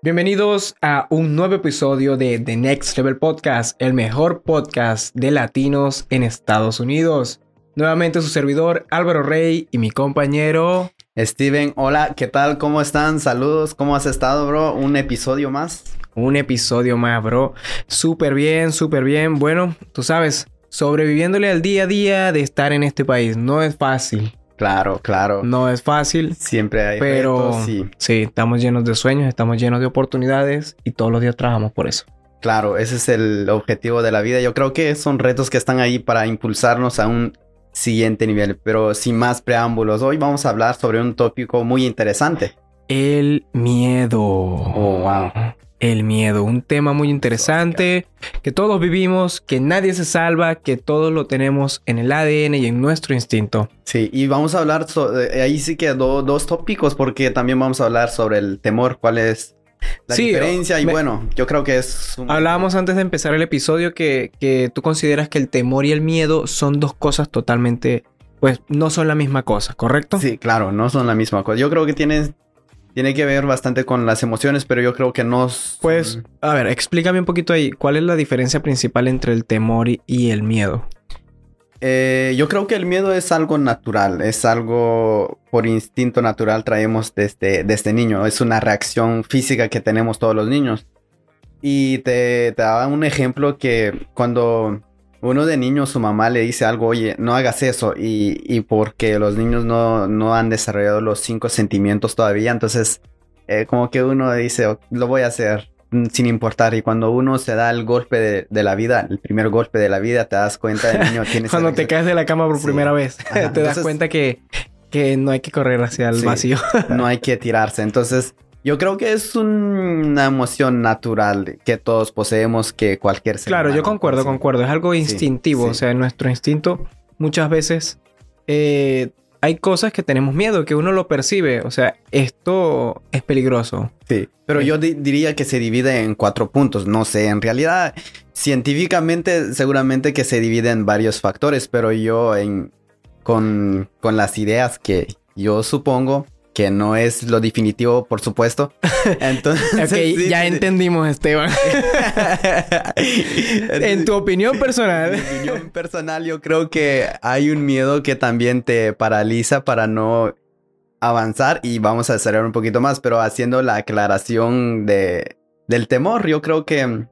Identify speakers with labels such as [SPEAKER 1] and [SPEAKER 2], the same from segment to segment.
[SPEAKER 1] Bienvenidos a un nuevo episodio de The Next Level Podcast, el mejor podcast de latinos en Estados Unidos. Nuevamente su servidor Álvaro Rey y mi compañero
[SPEAKER 2] Steven. Hola, ¿qué tal? ¿Cómo están? Saludos, ¿cómo has estado, bro? Un episodio más.
[SPEAKER 1] Un episodio más, bro. Súper bien, súper bien. Bueno, tú sabes, sobreviviéndole al día a día de estar en este país. No es fácil.
[SPEAKER 2] Claro, claro.
[SPEAKER 1] No es fácil.
[SPEAKER 2] Siempre hay
[SPEAKER 1] pero
[SPEAKER 2] retos, sí.
[SPEAKER 1] sí, estamos llenos de sueños, estamos llenos de oportunidades y todos los días trabajamos por eso.
[SPEAKER 2] Claro, ese es el objetivo de la vida. Yo creo que son retos que están ahí para impulsarnos a un siguiente nivel. Pero sin más preámbulos, hoy vamos a hablar sobre un tópico muy interesante.
[SPEAKER 1] El miedo.
[SPEAKER 2] Oh, wow.
[SPEAKER 1] El miedo, un tema muy interesante que todos vivimos, que nadie se salva, que todos lo tenemos en el ADN y en nuestro instinto.
[SPEAKER 2] Sí, y vamos a hablar, eh, ahí sí que do- dos tópicos porque también vamos a hablar sobre el temor, cuál es la
[SPEAKER 1] Sí,
[SPEAKER 2] diferencia y
[SPEAKER 1] me-
[SPEAKER 2] bueno, yo creo que es un...
[SPEAKER 1] Hablábamos antes de empezar el episodio que, que tú consideras que el temor y el miedo son dos cosas totalmente, pues no son la misma cosa, ¿correcto?
[SPEAKER 2] Sí, claro, no son la misma cosa. Yo creo que tiene, tiene que ver bastante con las emociones, pero yo creo que no...
[SPEAKER 1] Pues, a ver, explícame un poquito ahí, ¿cuál es la diferencia principal entre el temor y, y el miedo?
[SPEAKER 2] Eh, yo creo que el miedo es algo natural, es algo por instinto natural traemos desde, desde niño, es una reacción física que tenemos todos los niños. Y te, te daba un ejemplo que cuando uno de niño su mamá le dice algo, oye, no hagas eso, y, y porque los niños no, no han desarrollado los cinco sentimientos todavía, entonces eh, como que uno dice, "Ok, lo voy a hacer mm, sin importar, y cuando uno se da el golpe de, de la vida, el primer golpe de la vida, te das cuenta del niño tienes
[SPEAKER 1] Cuando te caes de la cama por
[SPEAKER 2] Sí.
[SPEAKER 1] primera vez,
[SPEAKER 2] Ajá,
[SPEAKER 1] te das cuenta que, que no hay que correr hacia el
[SPEAKER 2] Sí.
[SPEAKER 1] vacío.
[SPEAKER 2] no hay que tirarse. Entonces, yo creo que es un- una emoción natural que todos poseemos, que cualquier ser
[SPEAKER 1] Claro, yo concuerdo,
[SPEAKER 2] posee.
[SPEAKER 1] concuerdo. Es algo instintivo.
[SPEAKER 2] sí.
[SPEAKER 1] O sea, nuestro instinto muchas veces eh, hay cosas que tenemos miedo, que uno lo percibe. O sea, esto es peligroso.
[SPEAKER 2] Sí, pero
[SPEAKER 1] Sí.
[SPEAKER 2] yo di- diría que se divide en cuatro puntos. No sé, en realidad, científicamente, seguramente que se divide en varios factores, pero yo en, con, con las ideas que yo supongo que no es lo definitivo, por supuesto. Entonces, sí,
[SPEAKER 1] ya
[SPEAKER 2] sí.
[SPEAKER 1] entendimos, Esteban. en tu opinión
[SPEAKER 2] En
[SPEAKER 1] personal.
[SPEAKER 2] mi opinión personal, yo creo que hay un miedo que también te paraliza para no avanzar y vamos a acelerar un poquito más, pero haciendo la aclaración de, del temor, yo creo que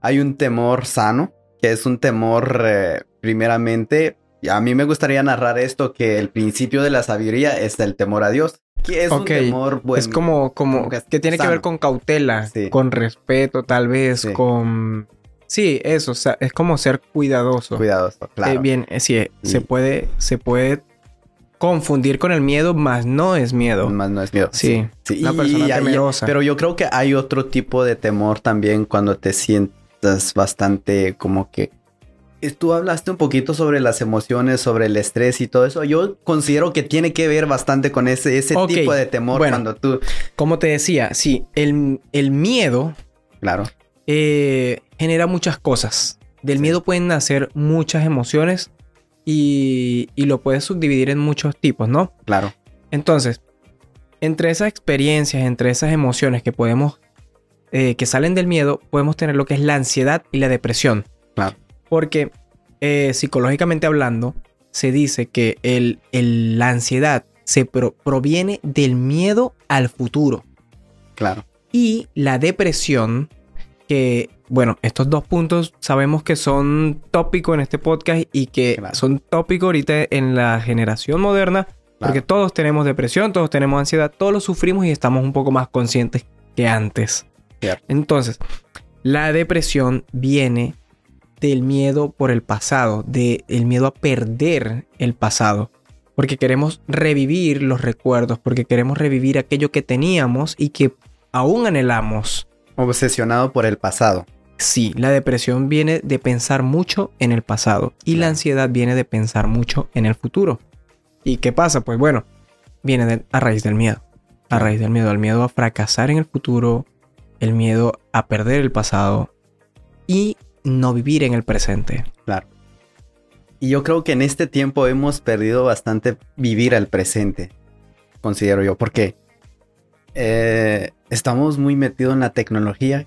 [SPEAKER 2] hay un temor sano, que es un temor eh, primeramente, y a mí me gustaría narrar esto, que el principio de la sabiduría es el temor a Dios, que es
[SPEAKER 1] Ok,
[SPEAKER 2] un temor bueno.
[SPEAKER 1] es como, como
[SPEAKER 2] como que
[SPEAKER 1] que tiene que ver con cautela,
[SPEAKER 2] Sí.
[SPEAKER 1] con respeto, tal vez,
[SPEAKER 2] Sí.
[SPEAKER 1] con... Sí, eso, o sea, es como ser cuidadoso.
[SPEAKER 2] Cuidadoso, claro.
[SPEAKER 1] Eh, bien, eh, sí, eh,
[SPEAKER 2] Sí.
[SPEAKER 1] se puede, se puede confundir con el miedo, más no es miedo.
[SPEAKER 2] Más no es miedo.
[SPEAKER 1] Sí,
[SPEAKER 2] Sí,
[SPEAKER 1] una persona
[SPEAKER 2] y- y-
[SPEAKER 1] temerosa.
[SPEAKER 2] Pero yo creo que hay otro tipo de temor también cuando te sientas bastante como que... Tú hablaste un poquito sobre las emociones, sobre el estrés y todo eso. Yo considero que tiene que ver bastante con ese, tipo de temor
[SPEAKER 1] bueno.
[SPEAKER 2] cuando tú...
[SPEAKER 1] Como te decía, sí, el, el miedo
[SPEAKER 2] Claro,
[SPEAKER 1] eh, genera muchas cosas. Del
[SPEAKER 2] Sí.
[SPEAKER 1] miedo pueden nacer muchas emociones y, y lo puedes subdividir en muchos tipos, ¿no?
[SPEAKER 2] claro.
[SPEAKER 1] Entonces, entre esas experiencias, entre esas emociones que podemos, eh, que salen del miedo, podemos tener lo que es la ansiedad y la depresión.
[SPEAKER 2] Claro.
[SPEAKER 1] Porque eh, psicológicamente hablando, se dice que el, el- la ansiedad se pro- proviene del miedo al futuro.
[SPEAKER 2] Claro.
[SPEAKER 1] Y la depresión, que, bueno, estos dos puntos sabemos que son tópicos en este podcast y que
[SPEAKER 2] Claro.
[SPEAKER 1] son tópicos ahorita en la generación moderna, porque
[SPEAKER 2] Claro.
[SPEAKER 1] todos tenemos depresión, todos tenemos ansiedad, todos lo sufrimos y estamos un poco más conscientes que antes.
[SPEAKER 2] Cierto.
[SPEAKER 1] Entonces, la depresión viene del miedo por el pasado, del miedo a perder el pasado. Porque queremos revivir los recuerdos, porque queremos revivir aquello que teníamos y que aún anhelamos.
[SPEAKER 2] Obsesionado por el pasado.
[SPEAKER 1] Sí, la depresión viene de pensar mucho en el pasado y la ansiedad viene de pensar mucho en el futuro. ¿Y qué pasa? Pues bueno, viene de- a raíz del miedo. A raíz del miedo, al miedo a fracasar en el futuro, el miedo a perder el pasado y no vivir en el presente.
[SPEAKER 2] Claro. Y yo creo que en este tiempo hemos perdido bastante vivir al presente, considero yo, porque eh, estamos muy metidos en la tecnología,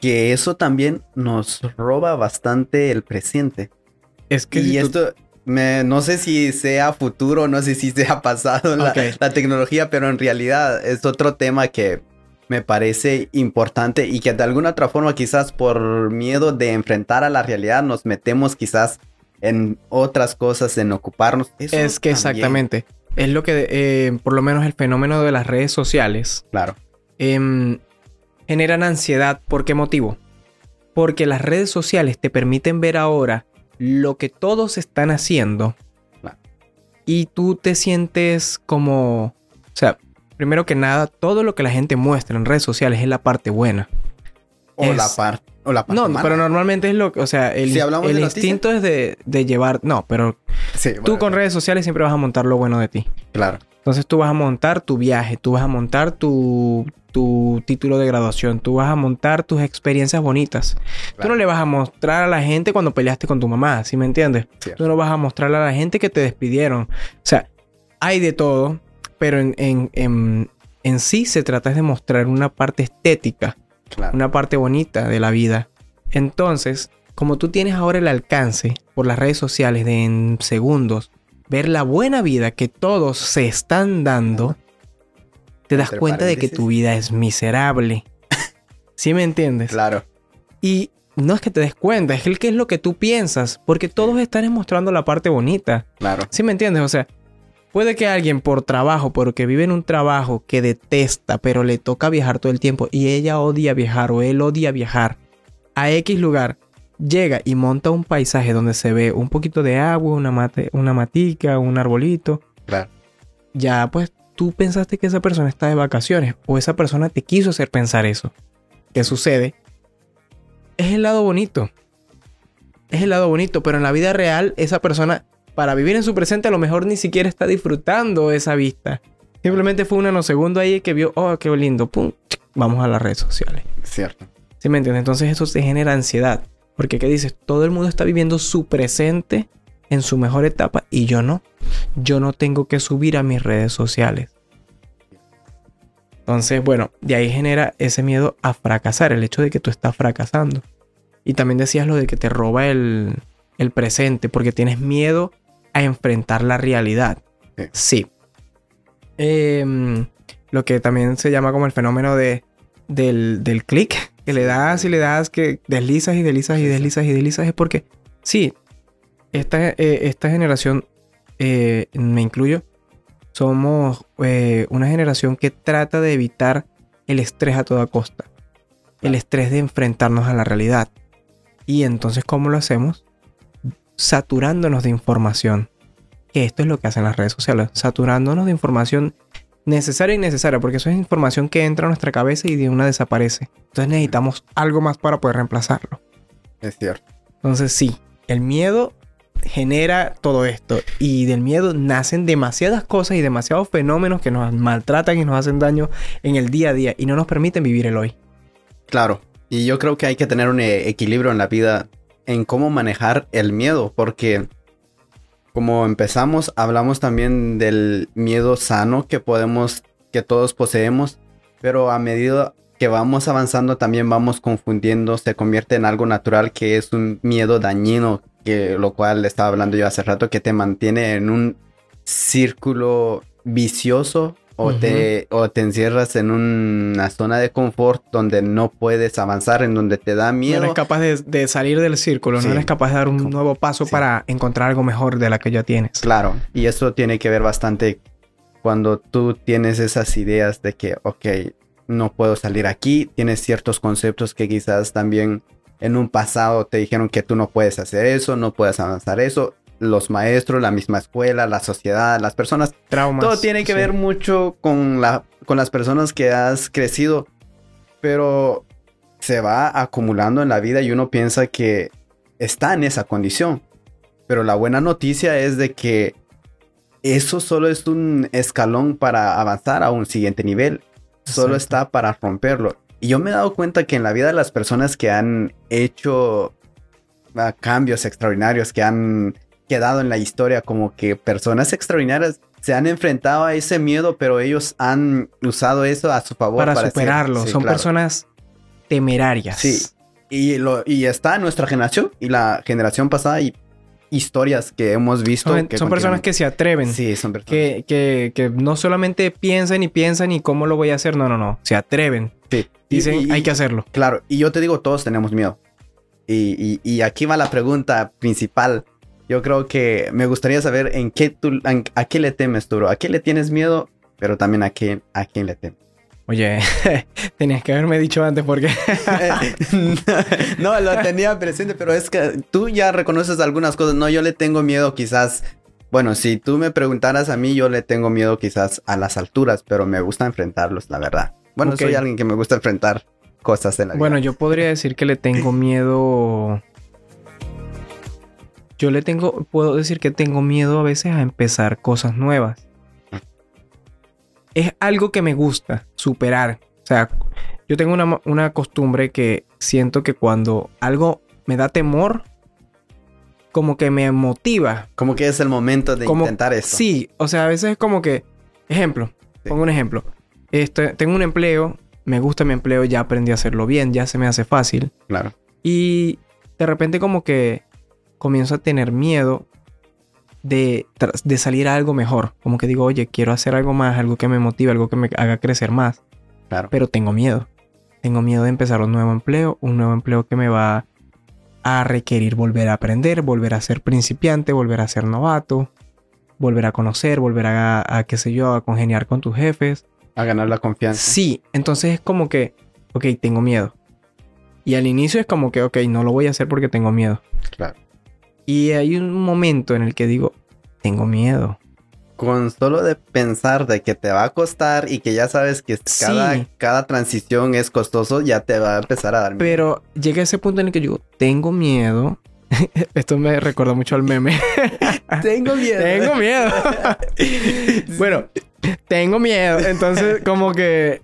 [SPEAKER 2] que eso también nos roba bastante el presente.
[SPEAKER 1] Es que
[SPEAKER 2] y
[SPEAKER 1] si tú-
[SPEAKER 2] esto, me- no sé si sea futuro, no sé si sea pasado la tecnología, pero en realidad es otro tema que me parece importante y que de alguna otra forma quizás por miedo de enfrentar a la realidad nos metemos quizás en otras cosas, en ocuparnos. Eso
[SPEAKER 1] es que
[SPEAKER 2] también,
[SPEAKER 1] exactamente. Es lo que, eh, por lo menos el fenómeno de las redes sociales,
[SPEAKER 2] Claro,
[SPEAKER 1] em, generan ansiedad. ¿Por qué motivo? Porque las redes sociales te permiten ver ahora lo que todos están haciendo
[SPEAKER 2] Claro.
[SPEAKER 1] y tú te sientes como, o sea, primero que nada, todo lo que la gente muestra en redes sociales es la parte buena.
[SPEAKER 2] o
[SPEAKER 1] Es-
[SPEAKER 2] la parte o la parte
[SPEAKER 1] No,
[SPEAKER 2] mala.
[SPEAKER 1] pero normalmente es lo que, o sea, el,
[SPEAKER 2] Si
[SPEAKER 1] el instinto es de, de llevar, no, pero
[SPEAKER 2] Sí,
[SPEAKER 1] tú con redes sociales siempre vas a montar lo bueno de ti.
[SPEAKER 2] claro,
[SPEAKER 1] Entonces tú vas a montar tu viaje, tú vas a montar tu, tu título de graduación, tú vas a montar tus experiencias bonitas. Tú
[SPEAKER 2] Claro.
[SPEAKER 1] no le vas a mostrar a la gente cuando peleaste con tu mamá, ¿sí me entiendes?
[SPEAKER 2] Cierto.
[SPEAKER 1] Tú no vas a mostrarle a la gente que te despidieron. O sea, hay de todo, pero en, en, en, en sí se trata de mostrar una parte estética
[SPEAKER 2] claro.
[SPEAKER 1] una parte bonita de la vida. Entonces, como tú tienes ahora el alcance por las redes sociales de en segundos ver la buena vida que todos se están dando, te das
[SPEAKER 2] Entre
[SPEAKER 1] cuenta de que tu vida es miserable. ¿Sí me entiendes?
[SPEAKER 2] Claro,
[SPEAKER 1] Y no es que te des cuenta, es el que es lo que tú piensas, porque todos están mostrando la parte bonita.
[SPEAKER 2] claro,
[SPEAKER 1] ¿Sí me entiendes? O sea, puede que alguien por trabajo, porque vive en un trabajo que detesta, pero le toca viajar todo el tiempo y ella odia viajar o él odia viajar a X lugar, llega y monta un paisaje donde se ve un poquito de agua, una, mate, una matica, un arbolito.
[SPEAKER 2] claro.
[SPEAKER 1] Ya, pues tú pensaste que esa persona está de vacaciones o esa persona te quiso hacer pensar eso. ¿Qué sucede? Es el lado bonito. Es el lado bonito, pero en la vida real esa persona para vivir en su presente a lo mejor ni siquiera está disfrutando esa vista. Simplemente fue un nanosegundo ahí que vio, oh, qué lindo, pum, vamos a las redes sociales.
[SPEAKER 2] Cierto.
[SPEAKER 1] ¿Sí me entiendes? Entonces eso te genera ansiedad. Porque, ¿qué dices? Todo el mundo está viviendo su presente en su mejor etapa y yo no. Yo no tengo que subir a mis redes sociales. Entonces, bueno, de ahí genera ese miedo a fracasar, el hecho de que tú estás fracasando. Y también decías lo de que te roba el, el presente porque tienes miedo a enfrentar la realidad.
[SPEAKER 2] Sí.
[SPEAKER 1] Sí. Em, lo que también se llama como el fenómeno de, del, del clic, que le das y le das, que deslizas y deslizas y deslizas y deslizas, es porque, sí, esta, eh, esta generación, eh, me incluyo, somos eh, una generación que trata de evitar el estrés a toda costa. El estrés de enfrentarnos a la realidad. Y entonces, ¿cómo lo hacemos? Saturándonos de información. Que esto es lo que hacen las redes sociales. Saturándonos de información necesaria y innecesaria. Porque eso es información que entra a nuestra cabeza y de una desaparece. Entonces necesitamos algo más para poder reemplazarlo.
[SPEAKER 2] Es cierto.
[SPEAKER 1] Entonces sí, el miedo genera todo esto y del miedo nacen demasiadas cosas y demasiados fenómenos que nos maltratan y nos hacen daño en el día a día y no nos permiten vivir el hoy.
[SPEAKER 2] Claro. Y yo creo que hay que tener un eh, equilibrio en la vida en cómo manejar el miedo, porque como empezamos, hablamos también del miedo sano que podemos, que todos poseemos, pero a medida que vamos avanzando también vamos confundiendo, se convierte en algo natural que es un miedo dañino, que lo cual estaba hablando yo hace rato, que te mantiene en un círculo vicioso o, te, o te encierras en una zona de confort donde no puedes avanzar, en donde te da
[SPEAKER 1] No
[SPEAKER 2] miedo.
[SPEAKER 1] eres capaz de, de salir del círculo,
[SPEAKER 2] Sí.
[SPEAKER 1] no eres capaz de dar un
[SPEAKER 2] Como-
[SPEAKER 1] nuevo paso
[SPEAKER 2] sí.
[SPEAKER 1] para encontrar algo mejor de la que ya tienes.
[SPEAKER 2] Claro, y eso tiene que ver bastante cuando tú tienes esas ideas de que, ok, no puedo salir aquí, tienes ciertos conceptos que quizás también en un pasado te dijeron que tú no puedes hacer eso, no puedes avanzar eso, los maestros, la misma escuela, la sociedad, las personas,
[SPEAKER 1] Traumas.
[SPEAKER 2] todo tiene que
[SPEAKER 1] sí.
[SPEAKER 2] ver mucho con, la, con las personas que has crecido, pero se va acumulando en la vida y uno piensa que está en esa condición. Pero la buena noticia es de que eso solo es un escalón para avanzar a un siguiente nivel. Solo
[SPEAKER 1] Exacto.
[SPEAKER 2] está para romperlo. Y yo me he dado cuenta que en la vida de las personas que han hecho ah, cambios extraordinarios, que han quedado en la historia como que personas extraordinarias, se han enfrentado a ese miedo, pero ellos han usado eso a su favor.
[SPEAKER 1] Para, superarlo. Son personas temerarias.
[SPEAKER 2] Sí. Y, lo, y está nuestra generación y la generación pasada y historias que hemos visto.
[SPEAKER 1] Son, personas que se atreven.
[SPEAKER 2] Sí, son personas.
[SPEAKER 1] Que, que, que, no solamente piensan y piensan y cómo lo voy a hacer. No, no, no. Se atreven.
[SPEAKER 2] Sí.
[SPEAKER 1] Dicen, hay que hacerlo.
[SPEAKER 2] Claro. Y yo te digo, todos tenemos miedo. Y, y, aquí va la pregunta principal. Yo creo que me gustaría saber en qué tú, a qué le temes tú, bro. ¿A qué le tienes miedo? Pero también a quién, a quién le temes.
[SPEAKER 1] Oye, tenías que haberme dicho antes porque...
[SPEAKER 2] no, lo tenía presente, pero es que tú ya reconoces algunas cosas. No, yo le tengo miedo quizás... Bueno, si tú me preguntaras a mí, yo le tengo miedo quizás a las alturas, pero me gusta enfrentarlos, la verdad. Bueno, soy alguien que me gusta enfrentar cosas en la vida.
[SPEAKER 1] Bueno, yo podría decir que le tengo miedo... Yo le tengo, puedo decir que tengo miedo a veces a empezar cosas nuevas es algo que me gusta superar. O sea, yo tengo una, costumbre que siento que cuando algo me da temor, como que me motiva.
[SPEAKER 2] Como que es el momento de intentar eso.
[SPEAKER 1] Sí, o sea, a veces es como que, ejemplo, pongo un ejemplo. Este, tengo un empleo, me gusta mi empleo, ya aprendí a hacerlo bien, ya se me hace fácil.
[SPEAKER 2] Claro.
[SPEAKER 1] Y de repente como que comienzo a tener miedo de, de salir a algo mejor. Como que digo, oye, quiero hacer algo más, algo que me motive, algo que me haga crecer más.
[SPEAKER 2] Claro.
[SPEAKER 1] Pero tengo miedo. Tengo miedo de empezar un nuevo empleo, un nuevo empleo que me va a requerir volver a aprender, volver a ser principiante, volver a ser novato, volver a conocer, volver a, a qué sé yo, a congeniar con tus jefes.
[SPEAKER 2] A ganar la confianza.
[SPEAKER 1] Sí, entonces es como que, ok, tengo miedo. Y al inicio es como que, ok, no lo voy a hacer porque tengo miedo.
[SPEAKER 2] Claro.
[SPEAKER 1] Y hay un momento en el que digo, tengo miedo.
[SPEAKER 2] Con solo de pensar de que te va a costar y que ya sabes que cada, cada transición es costoso, ya te va a empezar a dar
[SPEAKER 1] miedo. Pero llega ese punto en el que digo, tengo miedo. Esto me recuerda mucho al meme.
[SPEAKER 2] tengo miedo.
[SPEAKER 1] tengo miedo. bueno, tengo miedo. Entonces, como que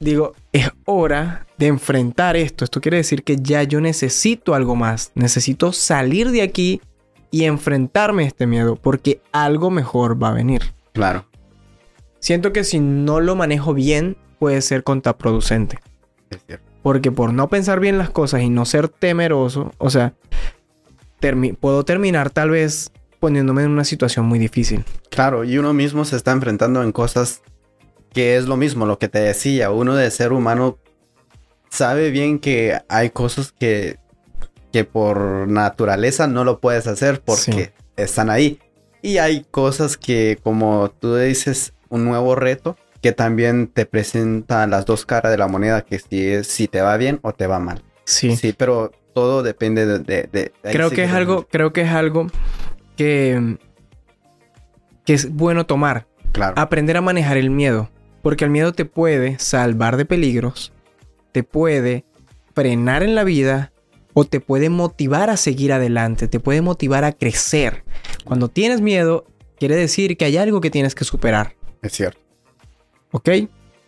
[SPEAKER 1] digo, es hora de enfrentar esto. Esto quiere decir que ya yo necesito algo más. Necesito salir de aquí y enfrentarme a este miedo porque algo mejor va a venir.
[SPEAKER 2] Claro.
[SPEAKER 1] Siento que si no lo manejo bien puede ser contraproducente.
[SPEAKER 2] Es cierto.
[SPEAKER 1] Porque por no pensar bien las cosas y no ser temeroso, o sea, puedo terminar tal vez poniéndome en una situación muy difícil.
[SPEAKER 2] Claro, y uno mismo se está enfrentando en cosas que es lo mismo, lo que te decía, uno de ser humano sabe bien que hay cosas que, que por naturaleza no lo puedes hacer porque están ahí. Y hay cosas que, como tú dices, un nuevo reto que también te presenta las dos caras de la moneda, que si, es, si te va bien o te va mal.
[SPEAKER 1] Sí.
[SPEAKER 2] Sí, pero todo depende de...
[SPEAKER 1] creo, que es algo, creo que es algo que, que es bueno tomar.
[SPEAKER 2] Claro.
[SPEAKER 1] Aprender a manejar el miedo. Porque el miedo te puede salvar de peligros, te puede frenar en la vida o te puede motivar a seguir adelante, te puede motivar a crecer. Cuando tienes miedo, quiere decir que hay algo que tienes que superar.
[SPEAKER 2] Es cierto.
[SPEAKER 1] ¿Ok?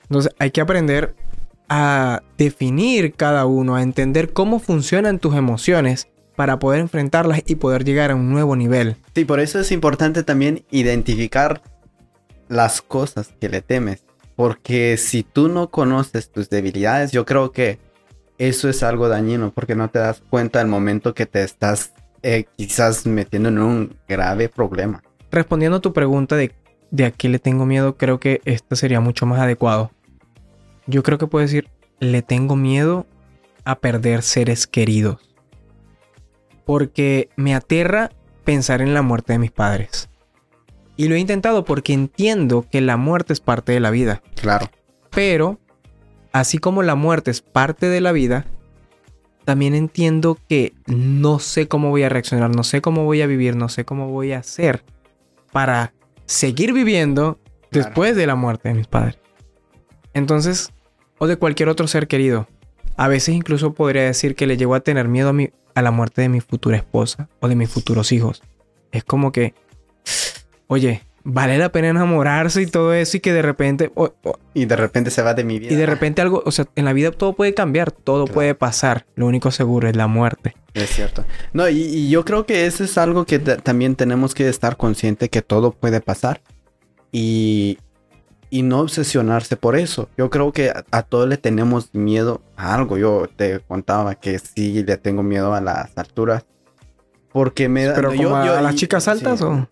[SPEAKER 1] Entonces hay que aprender a definir cada uno, a entender cómo funcionan tus emociones para poder enfrentarlas y poder llegar a un nuevo nivel.
[SPEAKER 2] Sí, por eso es importante también identificar las cosas que le temes. Porque si tú no conoces tus debilidades, yo creo que eso es algo dañino porque no te das cuenta del momento que te estás eh, quizás metiendo en un grave problema.
[SPEAKER 1] Respondiendo a tu pregunta de, de a qué le tengo miedo, creo que esto sería mucho más adecuado. Yo creo que puedo decir, le tengo miedo a perder seres queridos. Porque me aterra pensar en la muerte de mis padres. Y lo he intentado porque entiendo que la muerte es parte de la vida.
[SPEAKER 2] Claro.
[SPEAKER 1] Pero, así como la muerte es parte de la vida, también entiendo que no sé cómo voy a reaccionar, no sé cómo voy a vivir, no sé cómo voy a hacer para seguir viviendo después de la muerte de mis padres. Entonces, o de cualquier otro ser querido. A veces incluso podría decir que le llevo a tener miedo a, mi, a la muerte de mi futura esposa o de mis futuros hijos. Es como que oye, vale la pena enamorarse y todo eso y que de repente...
[SPEAKER 2] y de repente se va de mi vida.
[SPEAKER 1] Y de repente algo, o sea, en la vida todo puede cambiar, todo puede pasar. Lo único seguro es la muerte.
[SPEAKER 2] Es cierto. No, y, yo creo que eso es algo que también tenemos que estar consciente que todo puede pasar. y, y no obsesionarse por eso. Yo creo que a, a, todos le tenemos miedo a algo. Yo te contaba que sí le tengo miedo a las alturas. Porque me da...
[SPEAKER 1] ¿Pero
[SPEAKER 2] yo,
[SPEAKER 1] como
[SPEAKER 2] yo-
[SPEAKER 1] a las chicas altas
[SPEAKER 2] sí.
[SPEAKER 1] o...?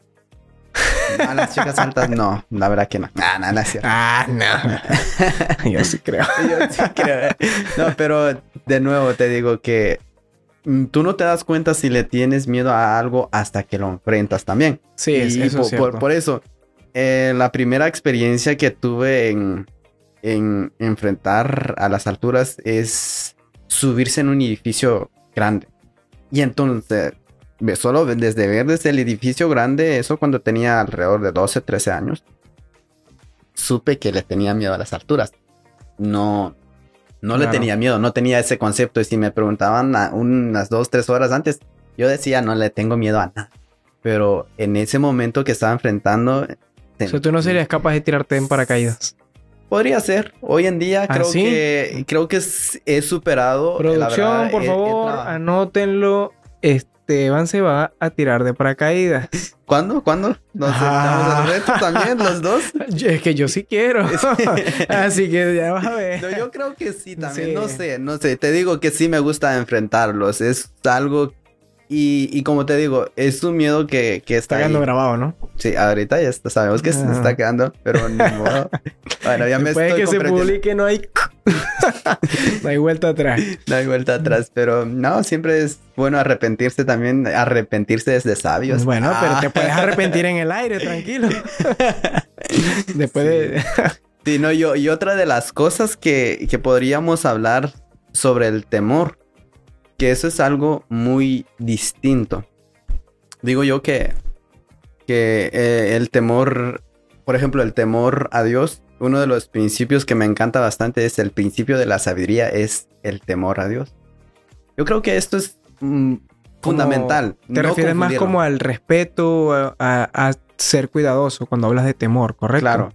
[SPEAKER 2] A las chicas altas no, la verdad que no. Ah, no, no es cierto.
[SPEAKER 1] Ah, no. Yo sí creo.
[SPEAKER 2] Yo sí creo. No, pero de nuevo te digo que mm, tú no te das cuenta si le tienes miedo a algo hasta que lo enfrentas también.
[SPEAKER 1] Sí,
[SPEAKER 2] Y
[SPEAKER 1] eso
[SPEAKER 2] por,
[SPEAKER 1] es cierto.
[SPEAKER 2] por- por eso, eh, la primera experiencia que tuve en, en enfrentar a las alturas es subirse en un edificio grande. Y entonces, solo desde ver desde el edificio grande, eso cuando tenía alrededor de 12, 13 años, supe que le tenía miedo a las alturas. No, no le tenía miedo, no tenía ese concepto. Y si me preguntaban a- unas dos, tres horas antes, yo decía, no le tengo miedo a nada. Pero en ese momento que estaba enfrentando...
[SPEAKER 1] O sea, tú no serías capaz de tirarte en paracaídas.
[SPEAKER 2] Podría ser. Hoy en día
[SPEAKER 1] ¿Ah,
[SPEAKER 2] creo
[SPEAKER 1] sí?
[SPEAKER 2] que creo que es- he superado.
[SPEAKER 1] Producción,
[SPEAKER 2] verdad,
[SPEAKER 1] por
[SPEAKER 2] he- he
[SPEAKER 1] favor,
[SPEAKER 2] trabajado.
[SPEAKER 1] Esteban se va a tirar de paracaídas.
[SPEAKER 2] ¿Cuándo? ¿Cuándo? Nos
[SPEAKER 1] Ah.
[SPEAKER 2] estamos al reto también, los dos.
[SPEAKER 1] Yo- Es que yo sí quiero. Así que ya vas a ver.
[SPEAKER 2] No, yo creo que sí también.
[SPEAKER 1] Sí.
[SPEAKER 2] No sé, no sé. Te digo que sí me gusta enfrentarlos. Es algo. Y, y como te digo, es un miedo que, que está.
[SPEAKER 1] Está quedando
[SPEAKER 2] ahí.
[SPEAKER 1] grabado, ¿no?
[SPEAKER 2] Sí, ahorita ya está- sabemos que se
[SPEAKER 1] Ah.
[SPEAKER 2] está quedando, pero ni modo. Bueno, ya me
[SPEAKER 1] Después de
[SPEAKER 2] estoy
[SPEAKER 1] que se publique no hay... no hay vuelta atrás.
[SPEAKER 2] No hay vuelta atrás, pero no, siempre es bueno arrepentirse también. Arrepentirse es de sabios.
[SPEAKER 1] Bueno, pero
[SPEAKER 2] Ah.
[SPEAKER 1] te puedes arrepentir en el aire, tranquilo. Después de...
[SPEAKER 2] Sí, no, yo, y otra de las cosas que, que podríamos hablar sobre el temor, que eso es algo muy distinto. Digo yo que, que eh, el temor, por ejemplo, el temor a Dios, uno de los principios que me encanta bastante es el principio de la sabiduría, es el temor a Dios. Yo creo que esto es mm, fundamental.
[SPEAKER 1] Te
[SPEAKER 2] no
[SPEAKER 1] refieres más como al respeto, a, a- a ser cuidadoso cuando hablas de temor, ¿correcto?
[SPEAKER 2] Claro.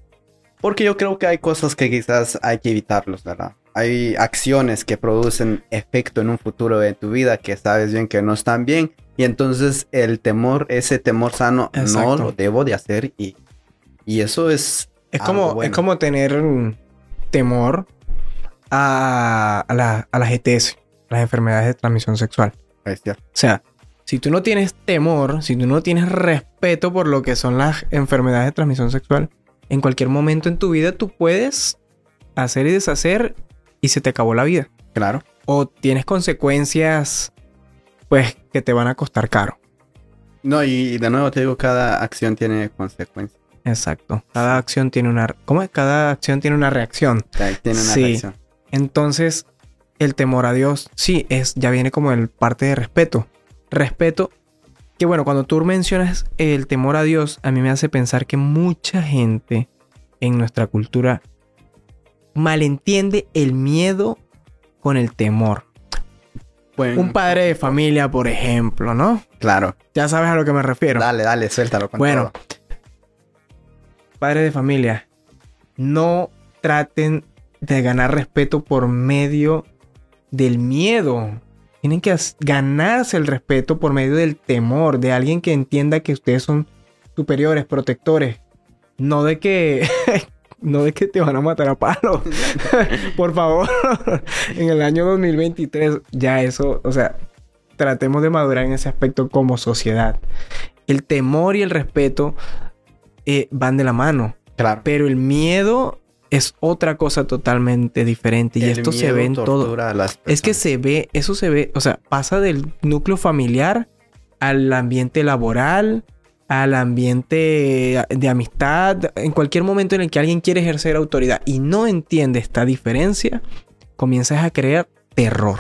[SPEAKER 2] Porque yo creo que hay cosas que quizás hay que evitarlos, ¿verdad? Hay acciones que producen efecto en un futuro de tu vida que sabes bien que no están bien. Y entonces el temor, ese temor sano, no lo debo de hacer. Y, y eso es...
[SPEAKER 1] Es
[SPEAKER 2] algo
[SPEAKER 1] como,
[SPEAKER 2] bueno.
[SPEAKER 1] es como tener mm, temor a, a, la- a las ETS, las enfermedades de transmisión sexual.
[SPEAKER 2] es cierto.
[SPEAKER 1] O sea, si tú no tienes temor, si tú no tienes respeto por lo que son las enfermedades de transmisión sexual, en cualquier momento en tu vida tú puedes hacer y deshacer y se te acabó la vida.
[SPEAKER 2] Claro.
[SPEAKER 1] O tienes consecuencias, pues, que te van a costar caro.
[SPEAKER 2] No, y de nuevo te digo, cada acción tiene consecuencias.
[SPEAKER 1] Exacto. Cada acción tiene una... ¿Cómo es? Cada acción tiene una reacción.
[SPEAKER 2] Tiene una
[SPEAKER 1] Sí.
[SPEAKER 2] reacción.
[SPEAKER 1] Entonces, el temor a Dios, sí, es, ya viene como el parte de respeto. Respeto, que bueno, cuando tú mencionas el temor a Dios, a mí me hace pensar que mucha gente en nuestra cultura malentiende el miedo con el temor.
[SPEAKER 2] Bueno,
[SPEAKER 1] Un padre de familia, por ejemplo, ¿no?
[SPEAKER 2] Claro.
[SPEAKER 1] Ya sabes a lo que me refiero.
[SPEAKER 2] Dale, dale, suéltalo. Con
[SPEAKER 1] Bueno.
[SPEAKER 2] todo.
[SPEAKER 1] Padre de familia, no traten de ganar respeto por medio del miedo. Tienen que ganarse el respeto por medio del temor, de alguien que entienda que ustedes son superiores, protectores. No de que. no de que te van a matar a palo. por favor. en el año 2023, ya eso. O sea, tratemos de madurar en ese aspecto como sociedad. El temor y el respeto eh, van de la mano.
[SPEAKER 2] Claro.
[SPEAKER 1] Pero el miedo es otra cosa totalmente diferente. Y
[SPEAKER 2] El
[SPEAKER 1] esto se
[SPEAKER 2] miedo
[SPEAKER 1] ve en todo.
[SPEAKER 2] a las
[SPEAKER 1] Es que se ve, eso se ve, o sea, pasa del núcleo familiar al ambiente laboral, al ambiente de amistad, en cualquier momento en el que alguien quiere ejercer autoridad y no entiende esta diferencia, comienzas a crear terror.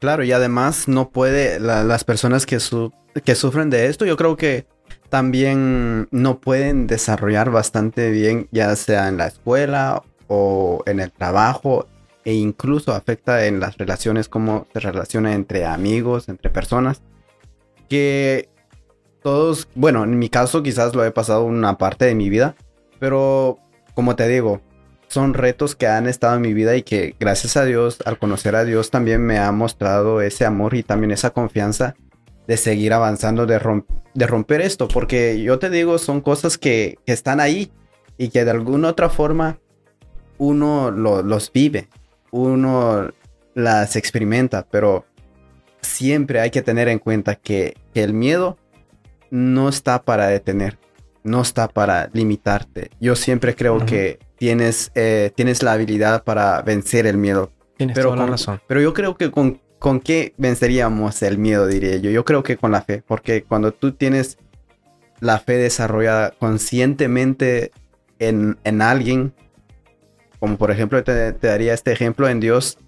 [SPEAKER 2] Claro, y además no puede, la- las personas que, su- que sufren de esto, yo creo que también no pueden desarrollar bastante bien, ya sea en la escuela o en el trabajo, e incluso afecta en las relaciones, cómo se relaciona entre amigos, entre personas, que todos, bueno, en mi caso quizás lo he pasado una parte de mi vida, pero como te digo, son retos que han estado en mi vida y que gracias a Dios, al conocer a Dios, también me ha mostrado ese amor y también esa confianza de seguir avanzando, de, rom- de romper esto, porque yo te digo, son cosas que, que están ahí y que de alguna otra forma uno los vive, uno las experimenta, pero siempre hay que tener en cuenta que, el miedo no está para detener, no está para limitarte. Yo siempre creo que tienes, eh, tienes la habilidad para vencer el miedo.
[SPEAKER 1] Tienes
[SPEAKER 2] pero
[SPEAKER 1] toda la razón.
[SPEAKER 2] Pero yo creo que con, con qué venceríamos el miedo, diría yo. Yo creo que con la fe, porque cuando tú tienes la fe desarrollada conscientemente en, en alguien, como por ejemplo te, daría este ejemplo en Dios,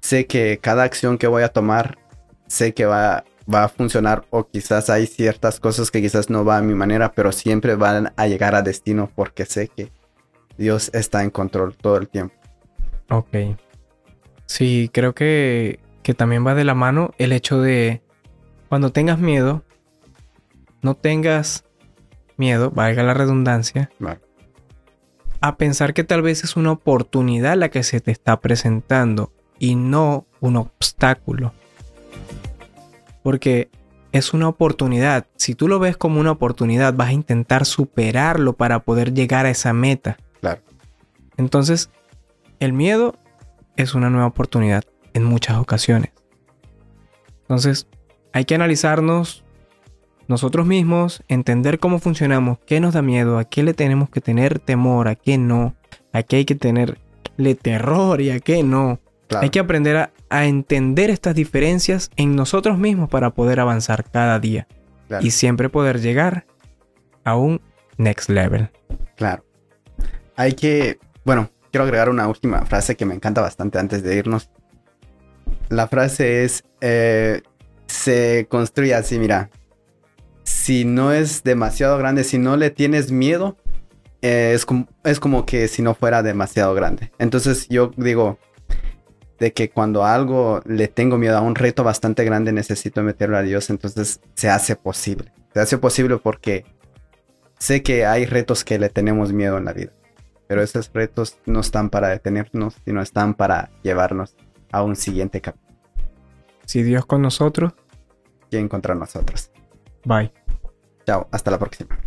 [SPEAKER 2] sé que cada acción que voy a tomar, sé que va, va a funcionar o quizás hay ciertas cosas que quizás no va a mi manera, pero siempre van a llegar a destino porque sé que Dios está en control todo el tiempo.
[SPEAKER 1] Ok. Sí, creo que, que también va de la mano el hecho de cuando tengas miedo, no tengas miedo, valga la redundancia, a pensar que tal vez es una oportunidad la que se te está presentando y no un obstáculo. Porque es una oportunidad. Si tú lo ves como una oportunidad, vas a intentar superarlo para poder llegar a esa meta.
[SPEAKER 2] Claro.
[SPEAKER 1] Entonces, el miedo es una nueva oportunidad en muchas ocasiones. Entonces, hay que analizarnos nosotros mismos, entender cómo funcionamos, qué nos da miedo, a qué le tenemos que tener temor, a qué no, a qué hay que tenerle terror y a qué no. Hay que aprender a, entender estas diferencias en nosotros mismos para poder avanzar cada día y siempre poder llegar a un next level.
[SPEAKER 2] Claro. Hay que, bueno, quiero agregar una última frase que me encanta bastante antes de irnos. La frase es, eh, se construye así, mira, si no es demasiado grande, si no le tienes miedo, eh, es, como, es como que si no fuera demasiado grande. Entonces yo digo de que cuando algo le tengo miedo a un reto bastante grande, necesito meterlo a Dios, entonces se hace posible. Se hace posible porque sé que hay retos que le tenemos miedo en la vida, pero esos retos no están para detenernos, sino están para llevarnos a un siguiente capítulo.
[SPEAKER 1] Si Dios con nosotros,
[SPEAKER 2] ¿quién contra nosotros?
[SPEAKER 1] Bye.
[SPEAKER 2] Chao, hasta la próxima.